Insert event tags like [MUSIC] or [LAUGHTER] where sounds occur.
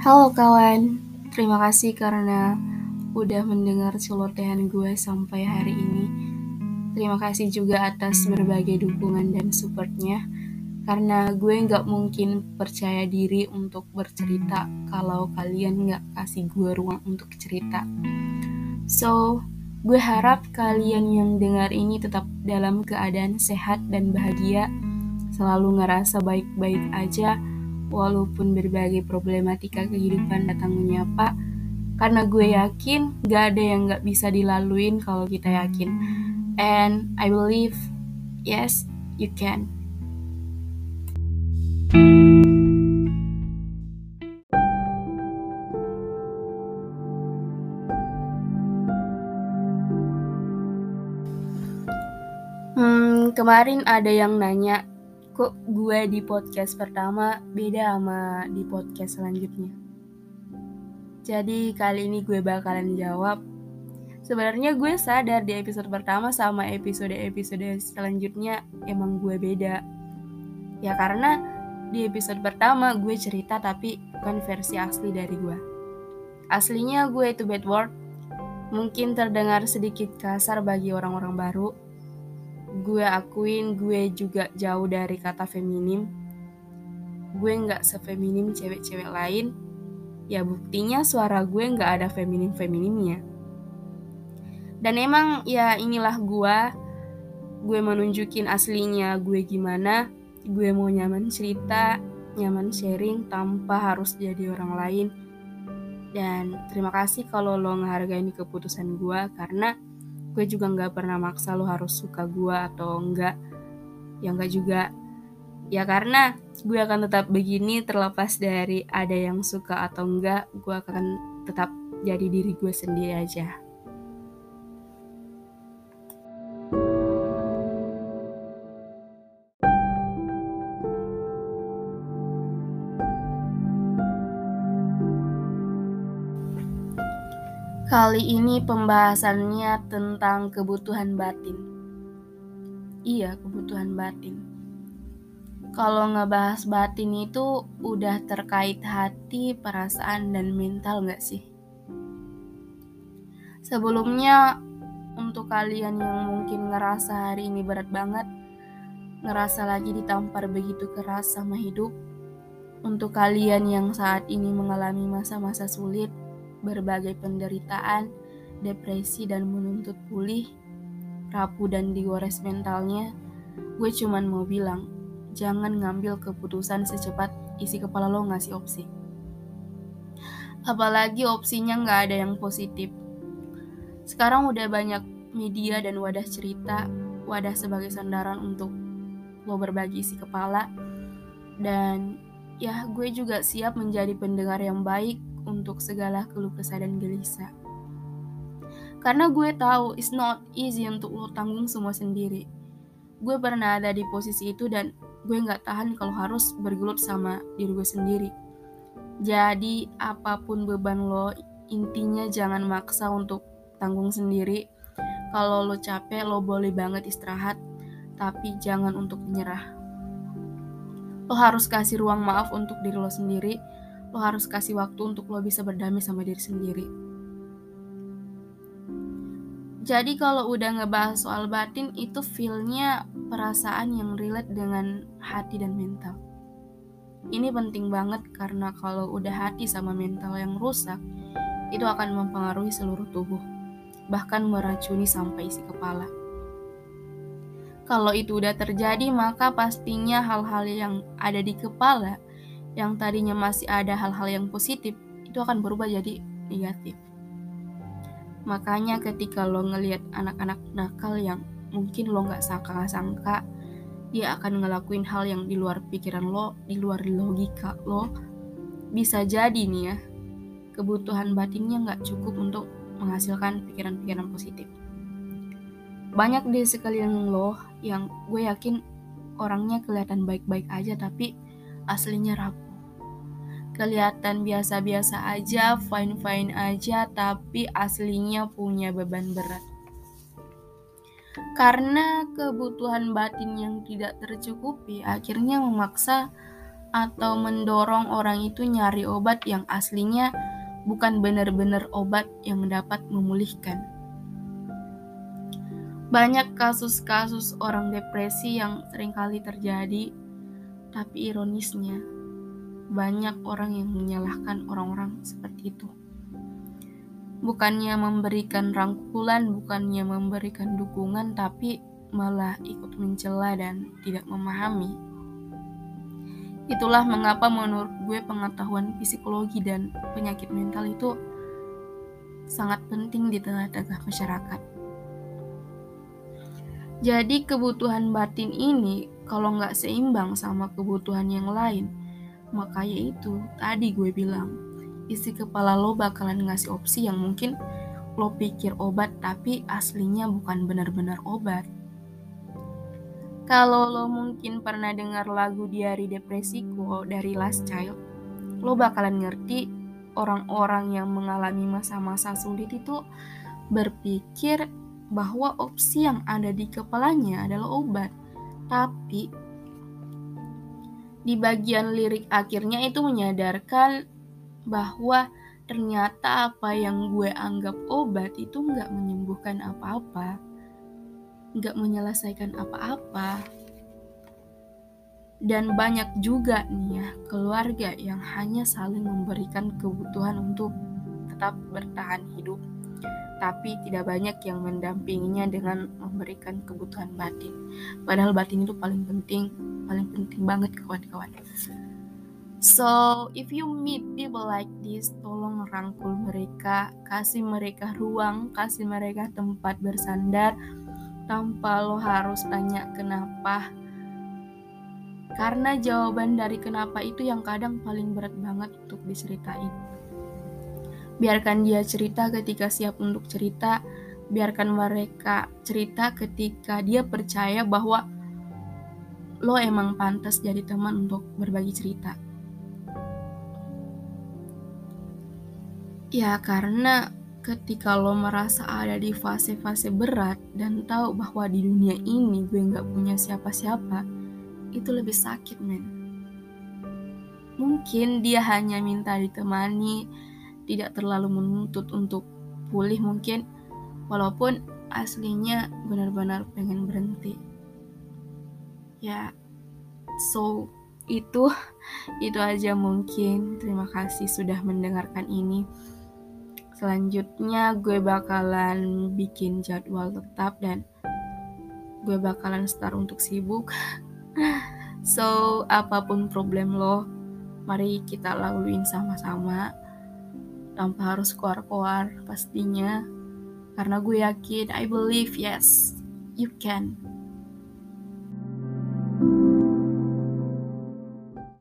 Halo kawan, terima kasih karena udah mendengar celotehan gue sampai hari ini. Terima kasih juga atas berbagai dukungan dan supportnya, karena gue nggak mungkin percaya diri untuk bercerita kalau kalian nggak kasih gue ruang untuk cerita. So, gue harap kalian yang dengar ini tetap dalam keadaan sehat dan bahagia, selalu ngerasa baik-baik aja, walaupun berbagai problematika kehidupan datang menyapa, karena gue yakin gak ada yang gak bisa dilaluin kalau kita yakin. And I believe, yes, you can. Hmm, kemarin ada yang nanya, kok gue di podcast pertama beda sama di podcast selanjutnya. Jadi kali ini gue bakalan jawab. Sebenarnya gue sadar di episode pertama sama episode-episode selanjutnya emang gue beda. Ya karena di episode pertama gue cerita tapi bukan versi asli dari gue. Aslinya gue itu bad word. Mungkin terdengar sedikit kasar bagi orang-orang baru, gue akuin gue juga jauh dari kata feminim. Gue nggak sefeminim cewek-cewek lain. Ya buktinya suara gue nggak ada feminim-feminimnya. Dan emang ya inilah gue. Gue menunjukin aslinya gue gimana. Gue mau nyaman cerita, nyaman sharing tanpa harus jadi orang lain. Dan terima kasih kalau lo ngehargain keputusan gue karena gue juga nggak pernah maksa lo harus suka gue atau enggak ya enggak juga. Ya karena gue akan tetap begini terlepas dari ada yang suka atau enggak gue akan tetap jadi diri gue sendiri aja Kali ini pembahasannya tentang kebutuhan batin. Iya, kebutuhan batin. Kalau ngebahas batin itu udah terkait hati, perasaan, dan mental gak sih? Sebelumnya, untuk kalian yang mungkin ngerasa hari ini berat banget, ngerasa lagi ditampar begitu keras sama hidup, untuk kalian yang saat ini mengalami masa-masa sulit, berbagai penderitaan, depresi dan menuntut pulih, rapuh dan digores mentalnya, gue cuman mau bilang, jangan ngambil keputusan secepat isi kepala lo ngasih opsi. Apalagi opsinya nggak ada yang positif. Sekarang udah banyak media dan wadah cerita, wadah sebagai sandaran untuk lo berbagi isi kepala. Dan ya gue juga siap menjadi pendengar yang baik untuk segala keluh kesah dan gelisah. Karena gue tahu it's not easy untuk lo tanggung semua sendiri. Gue pernah ada di posisi itu dan gue nggak tahan kalau harus bergelut sama diri gue sendiri. Jadi apa pun beban lo, intinya jangan maksa untuk tanggung sendiri. Kalau lo capek, lo boleh banget istirahat, tapi jangan untuk menyerah. Lo harus kasih ruang maaf untuk diri lo sendiri, lo harus kasih waktu untuk lo bisa berdamai sama diri sendiri. Jadi kalau udah ngebahas soal batin itu feelnya perasaan yang relate dengan hati dan mental. Ini penting banget karena kalau udah hati sama mental yang rusak, itu akan mempengaruhi seluruh tubuh, bahkan meracuni sampai isi kepala. Kalau itu udah terjadi, maka pastinya hal-hal yang ada di kepala yang tadinya masih ada hal-hal yang positif itu akan berubah jadi negatif. Makanya ketika lo ngelihat anak-anak nakal yang mungkin lo nggak sangka-sangka dia akan ngelakuin hal yang di luar pikiran lo, di luar logika lo, bisa jadi nih ya kebutuhan batinnya nggak cukup untuk menghasilkan pikiran-pikiran positif. Banyak di sekeliling lo yang gue yakin orangnya kelihatan baik-baik aja tapi aslinya rapuh. Kelihatan biasa-biasa aja, fine-fine aja, tapi aslinya punya beban berat. Karena kebutuhan batin yang tidak tercukupi, akhirnya memaksa atau mendorong orang itu nyari obat yang aslinya bukan benar-benar obat yang dapat memulihkan. Banyak kasus-kasus orang depresi yang sering kali terjadi, tapi ironisnya banyak orang yang menyalahkan orang-orang seperti itu. Bukannya memberikan rangkulan, bukannya memberikan dukungan, tapi malah ikut mencela dan tidak memahami. Itulah mengapa menurut gue pengetahuan psikologi dan penyakit mental itu sangat penting di tengah-tengah masyarakat. Jadi kebutuhan batin ini kalau nggak seimbang sama kebutuhan yang lain, maka itu tadi gue bilang, isi kepala lo bakalan ngasih opsi yang mungkin lo pikir obat tapi aslinya bukan benar-benar obat. Kalau lo mungkin pernah dengar lagu Diari Depresiku dari Last Child, lo bakalan ngerti orang-orang yang mengalami masa-masa sulit itu berpikir bahwa opsi yang ada di kepalanya adalah obat. Tapi di bagian lirik akhirnya itu menyadarkan bahwa ternyata apa yang gue anggap obat itu nggak menyembuhkan apa-apa, nggak menyelesaikan apa-apa. Dan banyak juga nih ya keluarga yang hanya saling memberikan kebutuhan untuk tetap bertahan hidup tapi tidak banyak yang mendampinginya dengan memberikan kebutuhan batin. Padahal batin itu paling penting, paling penting banget kawan-kawan. So, if you meet people like this, tolong rangkul mereka, kasih mereka ruang, kasih mereka tempat bersandar tanpa lo harus tanya kenapa. Karena jawaban dari kenapa itu yang kadang paling berat banget untuk diceritain. Biarkan dia cerita ketika siap untuk cerita. Biarkan mereka cerita ketika dia percaya bahwa lo emang pantas jadi teman untuk berbagi cerita. Ya, karena ketika lo merasa ada di fase-fase berat dan tahu bahwa di dunia ini gue nggak punya siapa-siapa, itu lebih sakit, men. Mungkin dia hanya minta ditemani, tidak terlalu menuntut untuk pulih mungkin walaupun aslinya benar-benar pengen berhenti. Ya so itu [LAUGHS] itu aja mungkin. Terima kasih sudah mendengarkan ini. Selanjutnya gue bakalan bikin jadwal tetap dan gue bakalan start untuk sibuk. [LAUGHS] So apa pun problem lo mari kita laluin sama-sama tanpa harus keluar-keluar pastinya. Karena gue yakin I believe yes you can